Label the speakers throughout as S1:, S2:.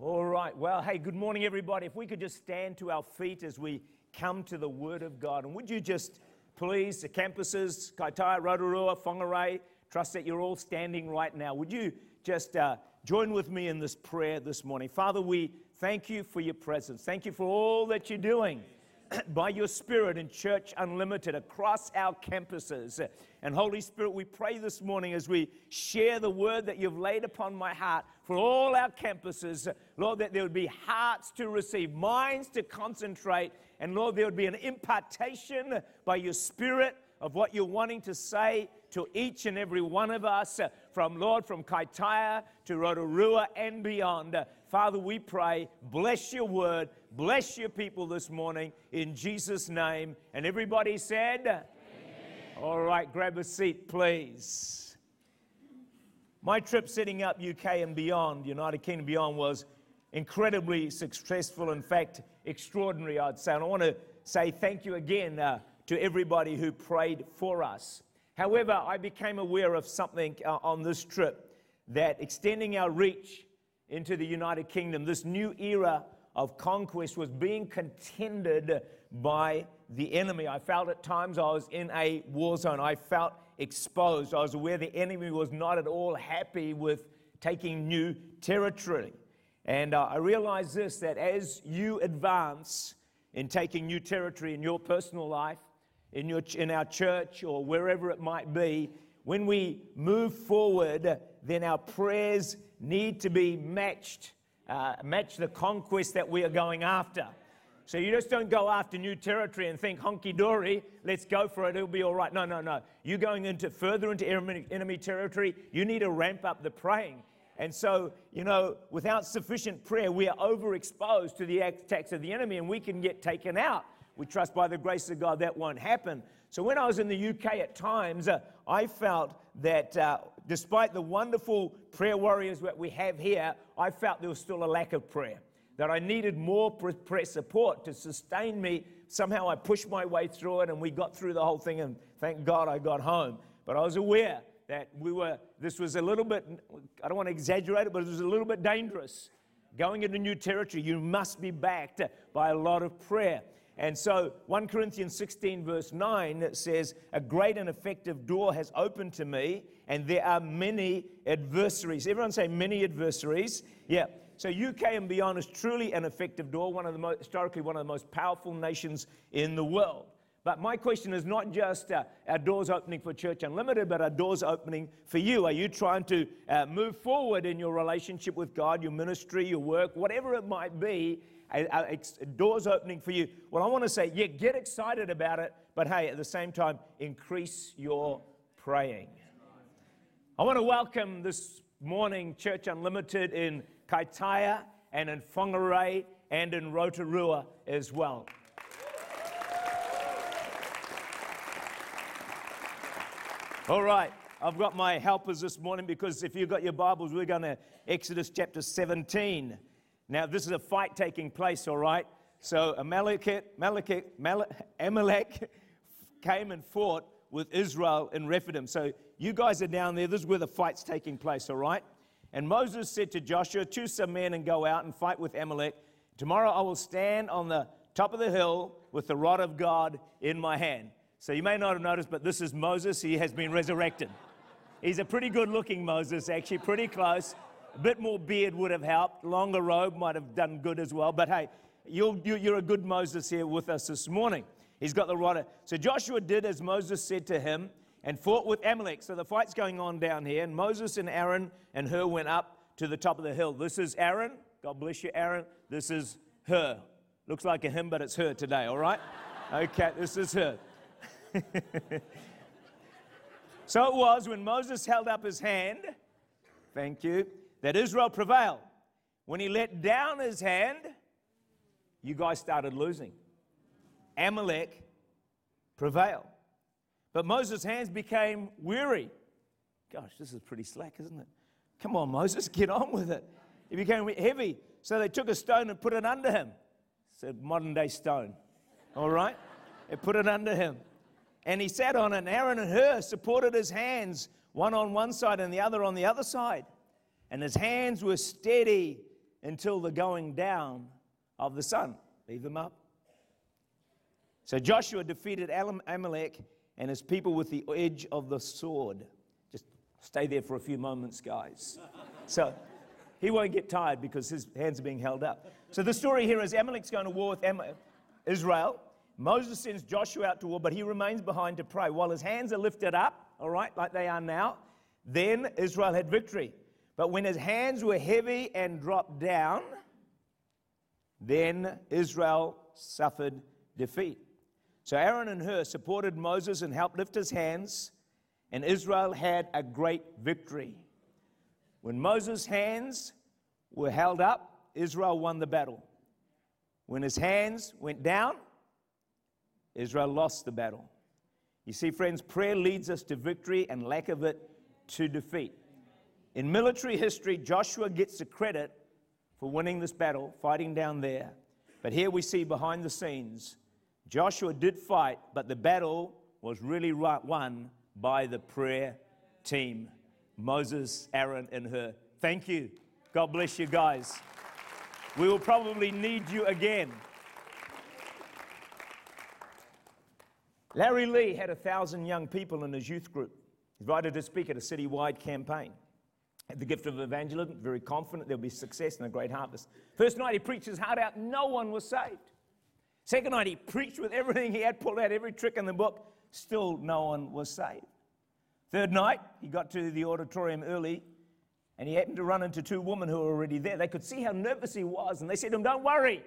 S1: All right. Well, hey, good morning, everybody. If we could just stand to our feet as we come to the Word of God. And would you just, please, the campuses, Kaitaia, Rotorua, Whangarei, trust that you're all standing right now. Would you just uh, join with me in this prayer this morning? Father, we thank you for your presence. Thank you for all that you're doing by your Spirit in Church Unlimited across our campuses. And Holy Spirit, we pray this morning as we share the word that you've laid upon my heart for all our campuses, Lord, that there would be hearts to receive, minds to concentrate, and Lord, there would be an impartation by your Spirit of what you're wanting to say to each and every one of us, from Lord, from Kaitaia to Rotorua and beyond. Father, we pray, bless your word, bless your people this morning in Jesus' name. And everybody said, Amen. All right, grab a seat, please. My trip setting up UK and beyond, United Kingdom beyond, was incredibly successful. In fact, extraordinary, I'd say. And I want to say thank you again uh, to everybody who prayed for us. However, I became aware of something uh, on this trip that extending our reach into the United Kingdom, this new era of conquest was being contended by the enemy. I felt at times I was in a war zone. I felt exposed. I was aware the enemy was not at all happy with taking new territory. And uh, I realized this that as you advance in taking new territory in your personal life, in, your, in our church, or wherever it might be, when we move forward, then our prayers need to be matched, uh, match the conquest that we are going after. So you just don't go after new territory and think honky dory, let's go for it, it'll be all right. No, no, no. You're going into further into enemy territory. You need to ramp up the praying. And so, you know, without sufficient prayer, we are overexposed to the attacks of the enemy and we can get taken out. We trust by the grace of God that won't happen. So when I was in the UK at times, uh, I felt that uh, despite the wonderful prayer warriors that we have here, I felt there was still a lack of prayer that I needed more prayer support to sustain me. Somehow I pushed my way through it and we got through the whole thing, and thank God I got home. But I was aware that we were, this was a little bit, I don't want to exaggerate it, but it was a little bit dangerous. Going into new territory, you must be backed by a lot of prayer. And so 1 Corinthians 16, verse 9 says, A great and effective door has opened to me, and there are many adversaries. Everyone say many adversaries. Yeah. So UK and beyond is truly an effective door, one of the most, historically one of the most powerful nations in the world. But my question is not just uh, our doors opening for Church Unlimited, but our doors opening for you. Are you trying to uh, move forward in your relationship with God, your ministry, your work, whatever it might be? Doors opening for you. Well, I want to say, yeah, get excited about it, but hey, at the same time, increase your praying. I want to welcome this morning Church Unlimited in Kaitaia and in Whangarei and in Rotorua as well. All right, I've got my helpers this morning because if you've got your Bibles, we're going to Exodus chapter 17. Now, this is a fight taking place, all right? So Amalek, came and fought with Israel in Rephidim. So you guys are down there. This is where the fight's taking place, all right? And Moses said to Joshua, Choose some men and go out and fight with Amalek. Tomorrow I will stand on the top of the hill with the rod of God in my hand. So you may not have noticed, but this is Moses. He has been resurrected. He's a pretty good looking Moses, actually, pretty close. A bit more beard would have helped. Longer robe might have done good as well. But hey, you're, you're a good Moses here with us this morning. He's got the rod. So Joshua did as Moses said to him and fought with Amalek. So the fight's going on down here, and Moses and Aaron and Hur went up to the top of the hill. This is Aaron. God bless you, Aaron. This is her. Looks like a him, but it's her today, all right? Okay, this is her. so it was when Moses held up his hand, thank you, that Israel prevailed. When he let down his hand, you guys started losing. Amalek prevailed. But Moses' hands became weary. Gosh, this is pretty slack, isn't it? Come on, Moses, get on with it. He became heavy. So they took a stone and put it under him. Said modern day stone. All right? They put it under him. And he sat on it, and Aaron and Hur supported his hands, one on one side and the other on the other side. And his hands were steady until the going down of the sun. Leave them up. So Joshua defeated Amalek and his people with the edge of the sword. Just stay there for a few moments, guys. So he won't get tired because his hands are being held up. So the story here is Amalek's going to war with Israel. Moses sends Joshua out to war, but he remains behind to pray. While his hands are lifted up, all right, like they are now, then Israel had victory. But when his hands were heavy and dropped down, then Israel suffered defeat. So Aaron and Hur supported Moses and helped lift his hands, and Israel had a great victory. When Moses' hands were held up, Israel won the battle. When his hands went down, Israel lost the battle. You see, friends, prayer leads us to victory and lack of it to defeat. In military history, Joshua gets the credit for winning this battle, fighting down there. But here we see behind the scenes, Joshua did fight, but the battle was really won by the prayer team Moses, Aaron, and Hur. Thank you. God bless you guys. We will probably need you again. Larry Lee had a thousand young people in his youth group, invited to speak at a citywide campaign. The gift of evangelism, very confident there'll be success and a great harvest. First night he preached his heart out, no one was saved. Second night he preached with everything he had, pulled out every trick in the book, still no one was saved. Third night, he got to the auditorium early and he happened to run into two women who were already there. They could see how nervous he was and they said to him, Don't worry,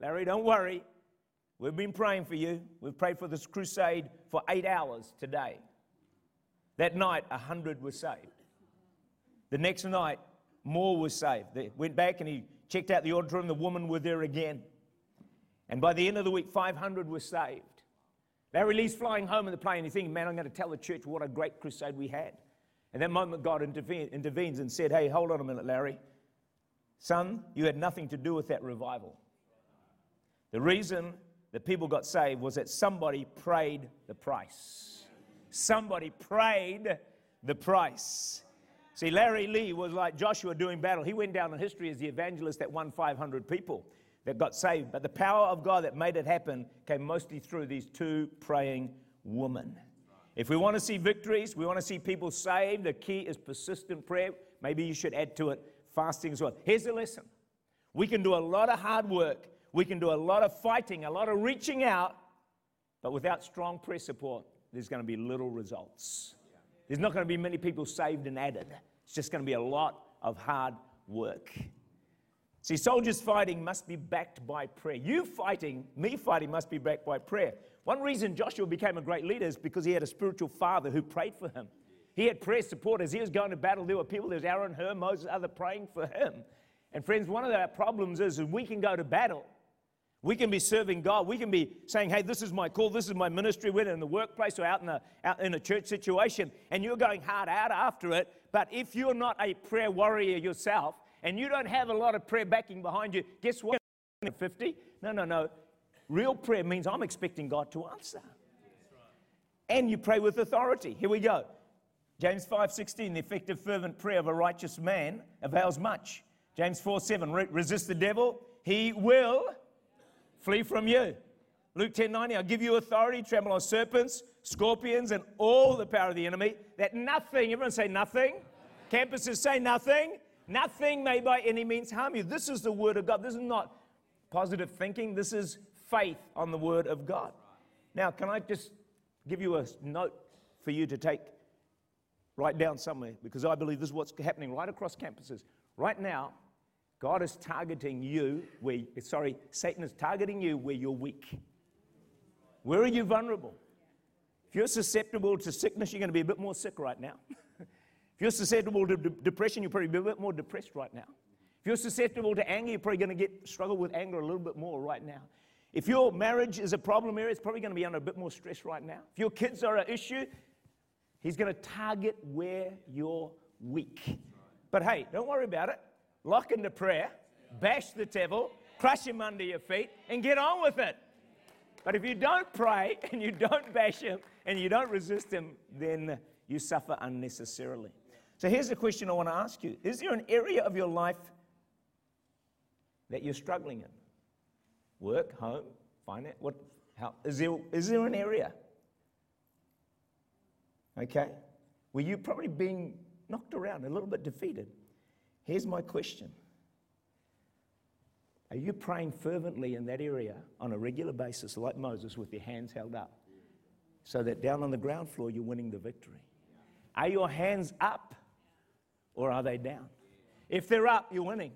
S1: Larry, don't worry. We've been praying for you. We've prayed for this crusade for eight hours today. That night, a hundred were saved. The next night, more was saved. They went back and he checked out the auditorium. The women were there again. And by the end of the week, 500 were saved. Larry Lee's flying home in the plane. He's thinking, man, I'm going to tell the church what a great crusade we had. And that moment, God intervenes and said, hey, hold on a minute, Larry. Son, you had nothing to do with that revival. The reason that people got saved was that somebody prayed the price. Somebody prayed the price. See, Larry Lee was like Joshua doing battle. He went down in history as the evangelist that won 500 people that got saved. But the power of God that made it happen came mostly through these two praying women. If we want to see victories, we want to see people saved, the key is persistent prayer. Maybe you should add to it fasting as well. Here's the lesson we can do a lot of hard work, we can do a lot of fighting, a lot of reaching out, but without strong prayer support, there's going to be little results. There's not going to be many people saved and added. It's just going to be a lot of hard work. See, soldiers fighting must be backed by prayer. You fighting, me fighting, must be backed by prayer. One reason Joshua became a great leader is because he had a spiritual father who prayed for him. He had prayer support as he was going to battle. There were people, there's Aaron, Hur, Moses, other praying for him. And friends, one of our problems is, is we can go to battle. We can be serving God. We can be saying, hey, this is my call, this is my ministry, whether in the workplace or out in a, out in a church situation, and you're going hard out after it. But if you're not a prayer warrior yourself, and you don't have a lot of prayer backing behind you, guess what? 50? No, no, no. Real prayer means I'm expecting God to answer. And you pray with authority. Here we go. James 5:16, the effective fervent prayer of a righteous man avails much. James 4:7, resist the devil, he will flee from you. Luke 10:90, I'll give you authority, tremble on serpents, scorpions, and all the power of the enemy. That nothing, everyone say nothing. Campuses say nothing. Nothing may by any means harm you. This is the word of God. This is not positive thinking. This is faith on the word of God. Now, can I just give you a note for you to take, write down somewhere, because I believe this is what's happening right across campuses. Right now, God is targeting you where, sorry, Satan is targeting you where you're weak. Where are you vulnerable? If you're susceptible to sickness, you're going to be a bit more sick right now. If you're susceptible to de- depression, you're probably a bit more depressed right now. If you're susceptible to anger, you're probably going to get struggle with anger a little bit more right now. If your marriage is a problem area, it's probably going to be under a bit more stress right now. If your kids are an issue, he's going to target where you're weak. But hey, don't worry about it. Lock into prayer, bash the devil, crush him under your feet, and get on with it. But if you don't pray and you don't bash him and you don't resist him, then you suffer unnecessarily. So here's the question I want to ask you Is there an area of your life that you're struggling in? Work, home, finance? What, how, is, there, is there an area? Okay? Where you're probably being knocked around, a little bit defeated. Here's my question Are you praying fervently in that area on a regular basis, like Moses, with your hands held up, so that down on the ground floor you're winning the victory? Are your hands up or are they down? If they're up, you're winning.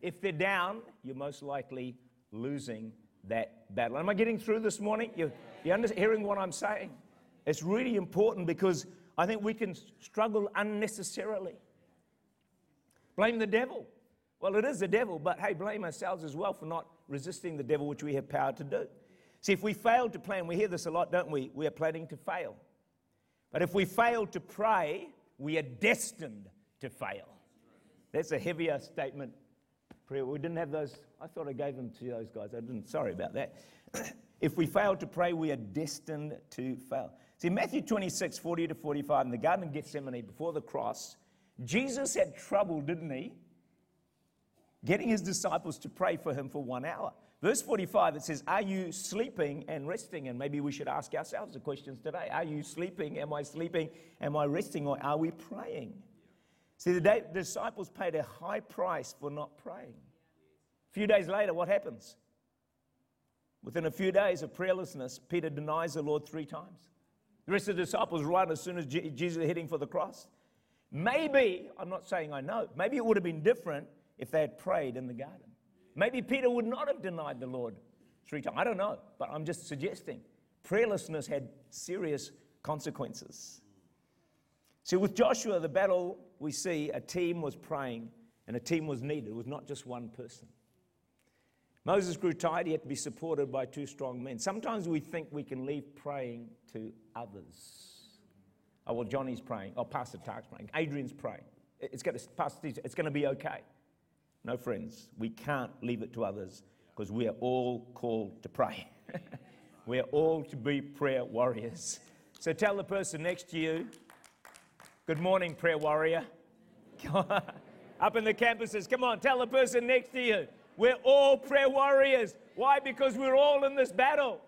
S1: If they're down, you're most likely losing that battle. Am I getting through this morning? You, you under, hearing what I'm saying? It's really important because I think we can struggle unnecessarily. Blame the devil. Well, it is the devil, but hey, blame ourselves as well for not resisting the devil, which we have power to do. See, if we fail to plan, we hear this a lot, don't we? We are planning to fail. But if we fail to pray, we are destined to fail. That's a heavier statement. Prayer. We didn't have those. I thought I gave them to those guys. I didn't. Sorry about that. if we fail to pray, we are destined to fail. See, Matthew 26, 40 to 45, in the Garden of Gethsemane, before the cross, Jesus had trouble, didn't he? Getting his disciples to pray for him for one hour. Verse 45, it says, Are you sleeping and resting? And maybe we should ask ourselves the questions today. Are you sleeping? Am I sleeping? Am I resting? Or are we praying? See, the, disciples paid a high price for not praying. A few days later, what happens? Within a few days of prayerlessness, Peter denies the Lord three times. The rest of the disciples run as soon as Jesus is heading for the cross. Maybe, I'm not saying I know, maybe it would have been different if they had prayed in the garden. Maybe Peter would not have denied the Lord three times. I don't know, but I'm just suggesting. Prayerlessness had serious consequences. See, with Joshua, the battle we see a team was praying and a team was needed. It was not just one person. Moses grew tired, he had to be supported by two strong men. Sometimes we think we can leave praying to others. Oh, well, Johnny's praying. Oh, Pastor Tark's praying. Adrian's praying. It's going to, Pastor, it's going to be okay. No, friends, we can't leave it to others because we are all called to pray. we are all to be prayer warriors. So tell the person next to you, Good morning, prayer warrior. Up in the campuses, come on, tell the person next to you, we're all prayer warriors. Why? Because we're all in this battle.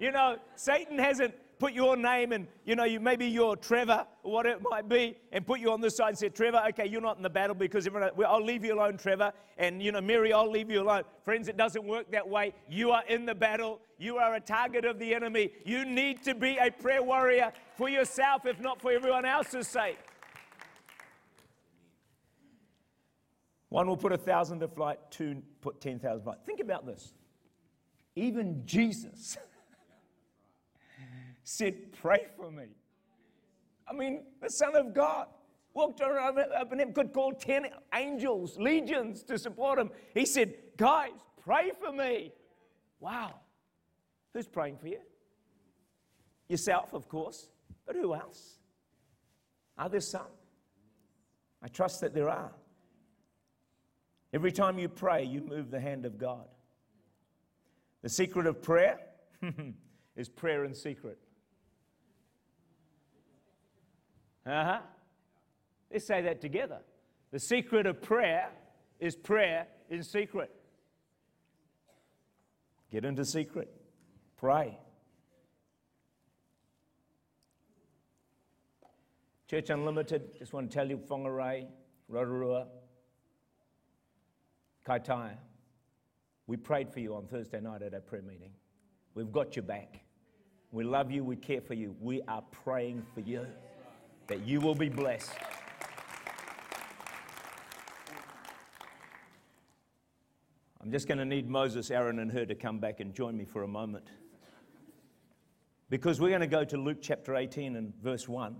S1: You know, Satan hasn't put your name and, you know, you, maybe you're Trevor or what it might be, and put you on this side and say, Trevor, okay, you're not in the battle because everyone, I'll leave you alone, Trevor. And, you know, Mary, I'll leave you alone. Friends, it doesn't work that way. You are in the battle. You are a target of the enemy. You need to be a prayer warrior for yourself, if not for everyone else's sake. One will put a thousand to flight, two put 10,000 to flight. Think about this. Even Jesus said, Pray for me. I mean, the Son of God walked around and him, could call 10 angels, legions to support him. He said, Guys, pray for me. Wow. Who's praying for you? Yourself, of course, but who else? Are there some? I trust that there are. Every time you pray, you move the hand of God. The secret of prayer is prayer in secret. Uh huh. Let's say that together. The secret of prayer is prayer in secret. Get into secret. Pray. Church Unlimited, just want to tell you, Whangarei, Rotorua, Kaitaia, we prayed for you on Thursday night at our prayer meeting. We've got your back. We love you. We care for you. We are praying for you that you will be blessed. I'm just going to need Moses, Aaron, and Hur to come back and join me for a moment. Because we're going to go to Luke chapter 18 and verse 1,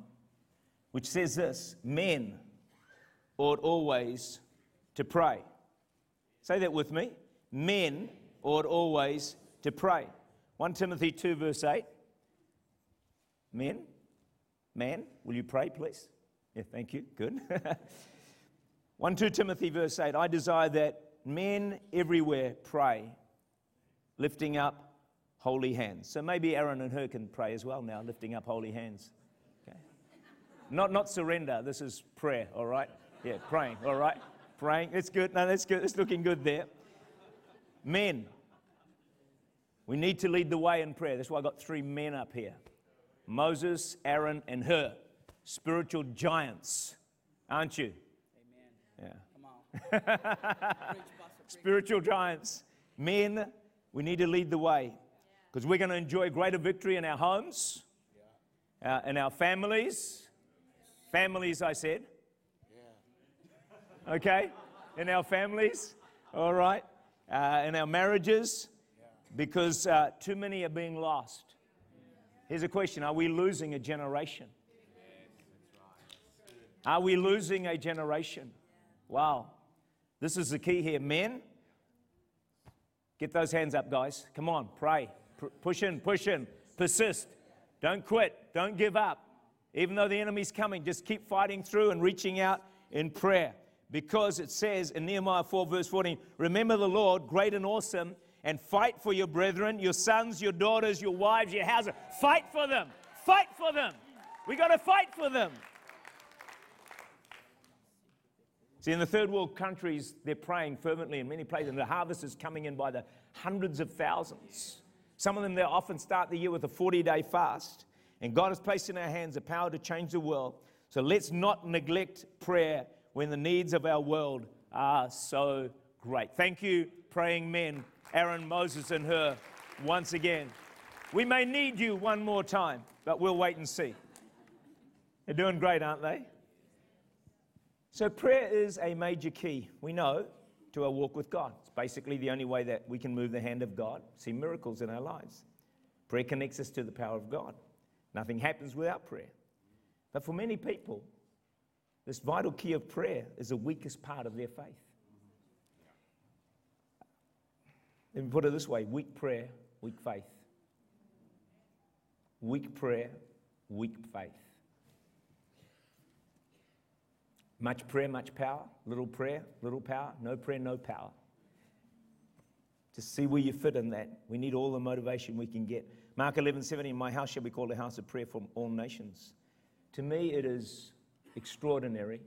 S1: which says this Men ought always to pray. Say that with me. Men ought always to pray. 1 Timothy 2, verse 8. Men Man, will you pray, please? Yeah, thank you. Good. 1 2 Timothy, verse 8 I desire that men everywhere pray, lifting up holy hands. So maybe Aaron and Hur can pray as well now, lifting up holy hands. Okay. Not, not surrender, this is prayer, all right? Yeah, praying, all right? Praying, it's good. No, that's good. It's looking good there. Men, we need to lead the way in prayer. That's why I got three men up here Moses, Aaron, and Hur. Spiritual giants, aren't you?
S2: Amen.
S1: Yeah.
S2: Come on. Preach, Pastor, preach.
S1: Spiritual giants. Men, we need to lead the way because we're going to enjoy greater victory in our homes, uh, in our families. Families, I said. Okay? In our families, all right? Uh, in our marriages, because uh, too many are being lost. Here's a question Are we losing a generation? Are we losing a generation? Wow. This is the key here. Men, get those hands up, guys. Come on, pray. P- push in, push in, persist. Don't quit, don't give up. Even though the enemy's coming, just keep fighting through and reaching out in prayer. Because it says in Nehemiah 4, verse 14, remember the Lord, great and awesome, and fight for your brethren, your sons, your daughters, your wives, your houses. Fight for them. Fight for them. We got to fight for them. See, in the third world countries, they're praying fervently in many places, and the harvest is coming in by the hundreds of thousands. Some of them, they often start the year with a 40 day fast. And God has placed in our hands the power to change the world. So let's not neglect prayer when the needs of our world are so great. Thank you, praying men, Aaron, Moses, and Hur once again. We may need you one more time, but we'll wait and see. They're doing great, aren't they? So, prayer is a major key, we know, to our walk with God. It's basically the only way that we can move the hand of God, see miracles in our lives. Prayer connects us to the power of God. Nothing happens without prayer. But for many people, this vital key of prayer is the weakest part of their faith. Let me put it this way weak prayer, weak faith. Weak prayer, weak faith. Much prayer, much power. Little prayer, little power. No prayer, no power. To see where you fit in that, we need all the motivation we can get. Mark 11, 17, my house shall be called a house of prayer for all nations. To me, it is extraordinary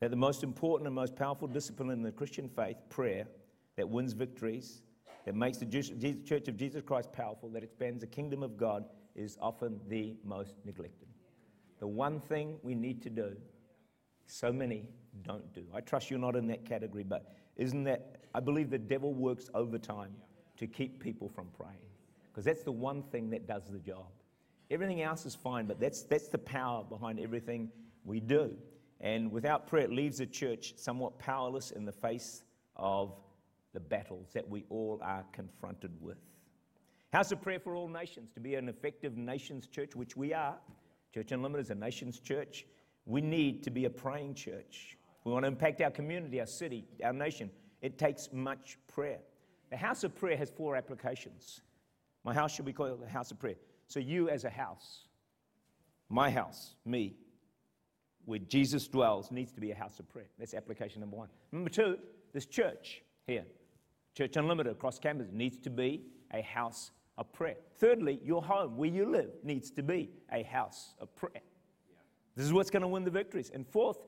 S1: that the most important and most powerful discipline in the Christian faith, prayer, that wins victories, that makes the Church of Jesus Christ powerful, that expands the kingdom of God, is often the most neglected. The one thing we need to do, so many don't do. I trust you're not in that category, but isn't that, I believe the devil works overtime to keep people from praying. Because that's the one thing that does the job. Everything else is fine, but that's, that's the power behind everything we do. And without prayer, it leaves the church somewhat powerless in the face of the battles that we all are confronted with. House of Prayer for All Nations, to be an effective nations church, which we are. Church Unlimited is a nations church. We need to be a praying church. We want to impact our community, our city, our nation. It takes much prayer. The house of prayer has four applications. My house should be called the house of prayer. So, you as a house, my house, me, where Jesus dwells, needs to be a house of prayer. That's application number one. Number two, this church here, Church Unlimited across campus, needs to be a house of prayer. Thirdly, your home, where you live, needs to be a house of prayer. This is what's going to win the victories. And fourth,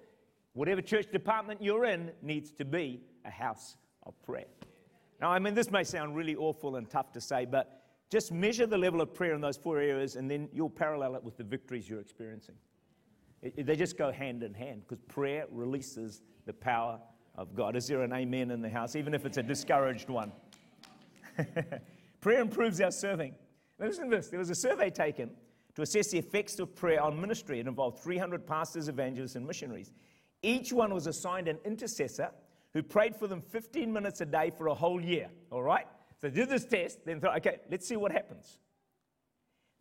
S1: whatever church department you're in needs to be a house of prayer. Now, I mean, this may sound really awful and tough to say, but just measure the level of prayer in those four areas and then you'll parallel it with the victories you're experiencing. It, it, they just go hand in hand because prayer releases the power of God. Is there an amen in the house, even if it's a discouraged one? prayer improves our serving. listen to this there was a survey taken to assess the effects of prayer on ministry. It involved 300 pastors, evangelists, and missionaries. Each one was assigned an intercessor who prayed for them 15 minutes a day for a whole year. All right? So did this test, then thought, okay, let's see what happens.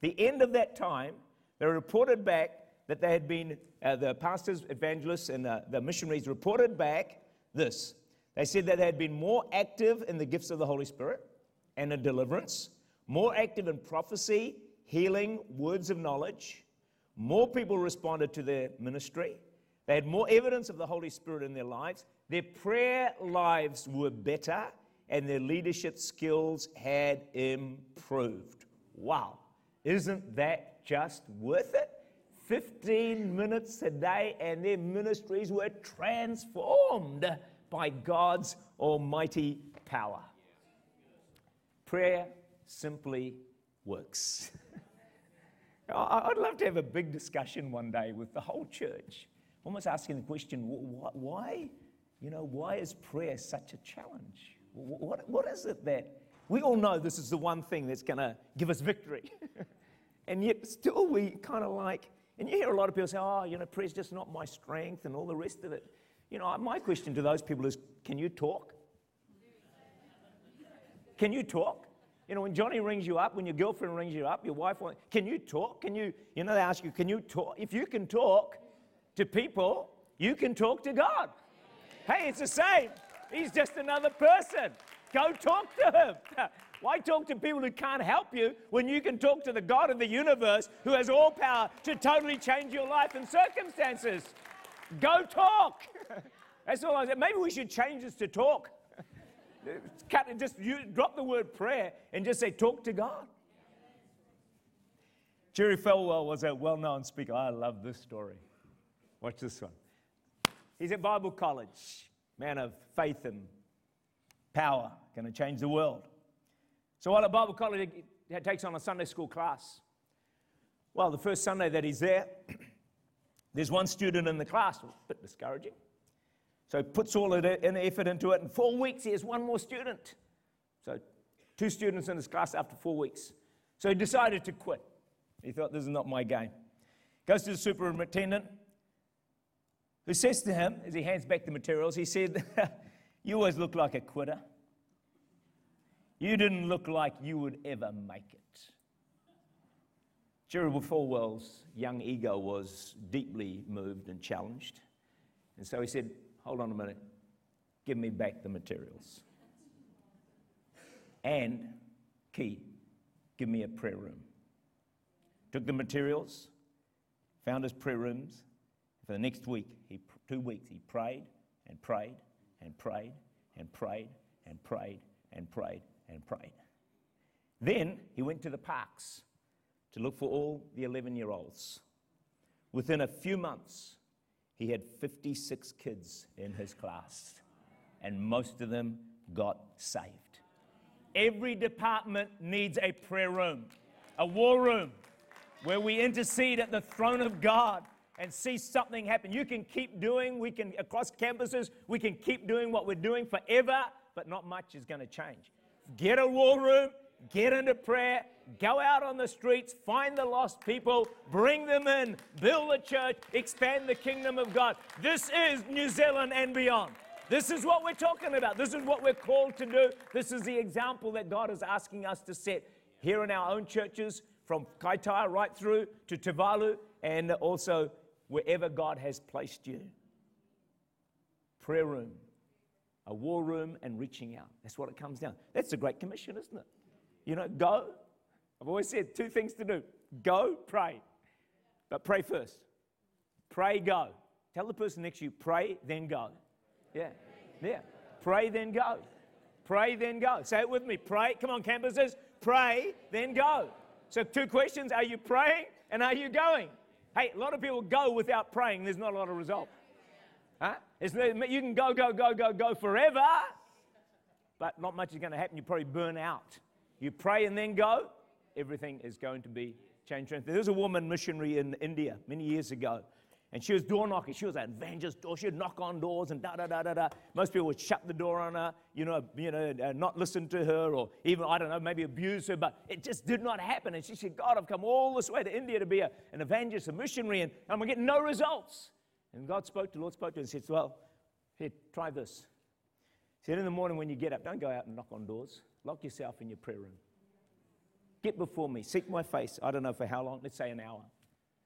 S1: The end of that time, they reported back that they had been, uh, the pastors, evangelists, and uh, the missionaries reported back this. They said that they had been more active in the gifts of the Holy Spirit and in deliverance, more active in prophecy healing, words of knowledge. More people responded to their ministry. They had more evidence of the Holy Spirit in their lives. Their prayer lives were better, and their leadership skills had improved. Wow. Isn't that just worth it? 15 minutes a day, and their ministries were transformed by God's almighty power. Prayer simply works. I'd love to have a big discussion one day with the whole church, almost asking the question why, you know, why is prayer such a challenge? What, what is it that we all know this is the one thing that's going to give us victory? and yet, still, we kind of like, and you hear a lot of people say, oh, you know, prayer's just not my strength and all the rest of it. You know, my question to those people is can you talk? Can you talk? You know, when Johnny rings you up, when your girlfriend rings you up, your wife, can you talk? Can you, you know, they ask you, can you talk? If you can talk to people, you can talk to God. Hey, it's the same. He's just another person. Go talk to him. Why talk to people who can't help you when you can talk to the God of the universe who has all power to totally change your life and circumstances? Go talk. That's all I said. Maybe we should change this to talk. Just you, drop the word prayer and just say, talk to God. Jerry Falwell was a well known speaker. I love this story. Watch this one. He's at Bible college, man of faith and power, going to change the world. So while at Bible college, he takes on a Sunday school class. Well, the first Sunday that he's there, there's one student in the class, a bit discouraging. So he puts all of the effort into it. In four weeks, he has one more student. So two students in his class after four weeks. So he decided to quit. He thought, this is not my game. Goes to the superintendent, who says to him, as he hands back the materials, he said, You always look like a quitter. You didn't look like you would ever make it. Jerry Falwell's young ego was deeply moved and challenged. And so he said, hold on a minute, give me back the materials. And, key, give me a prayer room. Took the materials, found his prayer rooms. For the next week, he, two weeks, he prayed and prayed and prayed and prayed and prayed and prayed and prayed. Then he went to the parks to look for all the 11 year olds. Within a few months, he had 56 kids in his class, and most of them got saved. Every department needs a prayer room, a war room, where we intercede at the throne of God and see something happen. You can keep doing, we can, across campuses, we can keep doing what we're doing forever, but not much is going to change. Get a war room, get into prayer, go out on the streets, find the lost people, bring them in, build a church, expand the kingdom of God. This is New Zealand and beyond. This is what we're talking about. This is what we're called to do. This is the example that God is asking us to set here in our own churches, from Kaitaia right through to Tuvalu, and also wherever God has placed you. Prayer room, a war room, and reaching out. That's what it comes down. That's a Great Commission, isn't it? You know, go. I've always said two things to do go, pray. But pray first. Pray, go. Tell the person next to you, pray, then go. Yeah. Yeah. Pray, then go. Pray, then go. Say it with me. Pray. Come on, campuses. Pray, then go. So, two questions Are you praying and are you going? Hey, a lot of people go without praying, there's not a lot of result. Huh? You can go, go, go, go, go forever, but not much is going to happen. You probably burn out. You pray and then go, everything is going to be changed. There was a woman missionary in India many years ago, and she was door knocking. She was an evangelist door. She would knock on doors and da da da da da. Most people would shut the door on her, you know, you know, uh, not listen to her, or even I don't know, maybe abuse her. But it just did not happen. And she said, "God, I've come all this way to India to be a, an evangelist, a missionary, and I'm gonna get no results." And God spoke to the Lord, spoke to him and said, "Well, here, try this." He said, "In the morning when you get up, don't go out and knock on doors. Lock yourself in your prayer room." Get before me, seek my face. I don't know for how long, let's say an hour.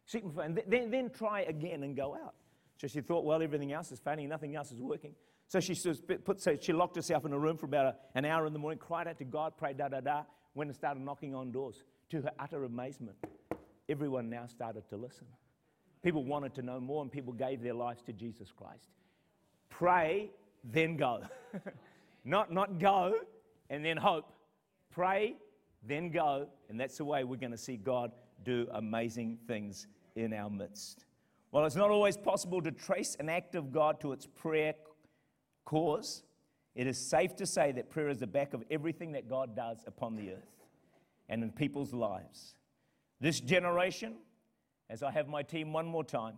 S1: Seek my face, and then, then try again and go out. So she thought, well, everything else is failing, nothing else is working. So she, put, so she locked herself in a room for about an hour in the morning, cried out to God, prayed da da da, went and started knocking on doors. To her utter amazement, everyone now started to listen. People wanted to know more, and people gave their lives to Jesus Christ. Pray, then go. not, not go and then hope. Pray, then go, and that's the way we're going to see God do amazing things in our midst. While it's not always possible to trace an act of God to its prayer cause it is safe to say that prayer is the back of everything that God does upon the earth and in people's lives. This generation, as I have my team one more time,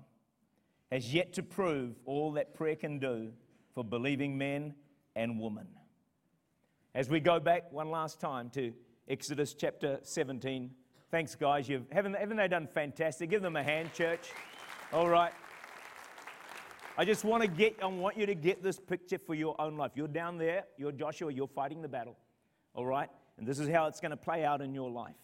S1: has yet to prove all that prayer can do for believing men and women. As we go back one last time to Exodus chapter 17, thanks, guys. You've, haven't, haven't they done fantastic? Give them a hand, church. All right. I just want to get, I want you to get this picture for your own life. You're down there, you're Joshua, you're fighting the battle. All right? And this is how it's going to play out in your life.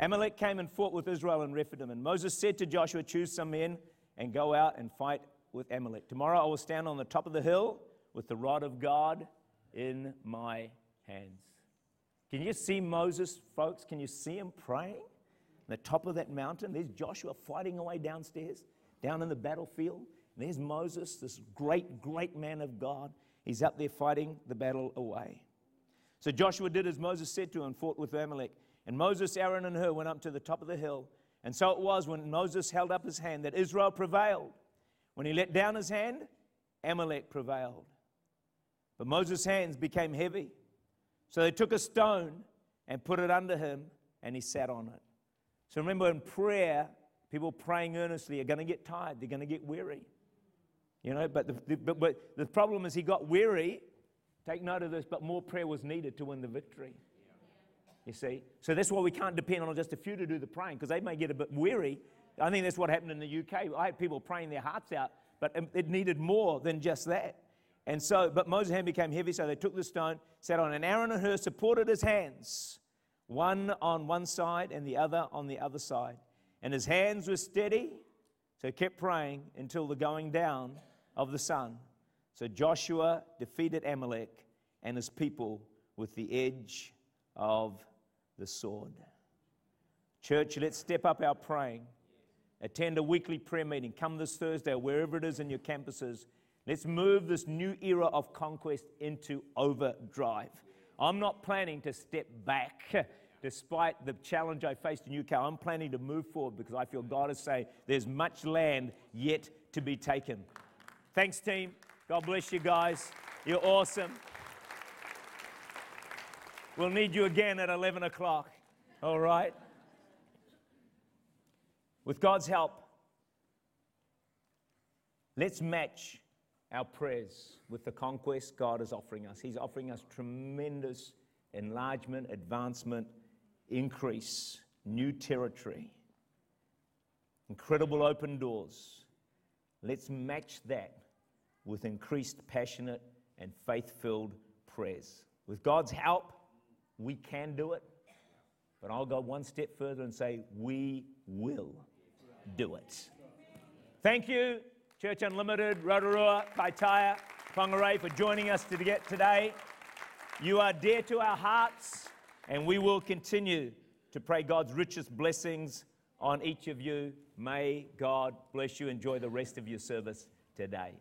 S1: Amalek came and fought with Israel in Rephidim, and Moses said to Joshua, Choose some men and go out and fight with Amalek. Tomorrow I will stand on the top of the hill with the rod of God in my hands. Can you see Moses, folks? Can you see him praying? On the top of that mountain, there's Joshua fighting away downstairs, down in the battlefield. And there's Moses, this great, great man of God. He's up there fighting the battle away. So Joshua did as Moses said to him fought with Amalek. And Moses, Aaron, and Hur went up to the top of the hill. And so it was when Moses held up his hand that Israel prevailed. When he let down his hand, Amalek prevailed. But Moses' hands became heavy. So they took a stone and put it under him, and he sat on it. So remember, in prayer, people praying earnestly are going to get tired, they're going to get weary. You know, but the, the, but, but the problem is he got weary. Take note of this, but more prayer was needed to win the victory. You see? So that's why we can't depend on just a few to do the praying because they may get a bit weary. I think that's what happened in the UK. I had people praying their hearts out, but um, it needed more than just that. And so, but Moses' hand became heavy, so they took the stone, sat on, and Aaron and Hur supported his hands, one on one side and the other on the other side. And his hands were steady, so he kept praying until the going down of the sun. So Joshua defeated Amalek and his people with the edge of the sword. Church, let's step up our praying. Attend a weekly prayer meeting. Come this Thursday, wherever it is in your campuses. Let's move this new era of conquest into overdrive. I'm not planning to step back despite the challenge I faced in UK. I'm planning to move forward because I feel God is saying there's much land yet to be taken. Thanks, team. God bless you guys. You're awesome. We'll need you again at 11 o'clock. All right? With God's help, let's match our prayers with the conquest God is offering us. He's offering us tremendous enlargement, advancement, increase, new territory, incredible open doors. Let's match that with increased, passionate, and faith filled prayers. With God's help, we can do it. But I'll go one step further and say, we will do it. Thank you, Church Unlimited, Rotorua, Kaitaia, Whangarei, for joining us to get today. You are dear to our hearts, and we will continue to pray God's richest blessings on each of you. May God bless you. Enjoy the rest of your service today.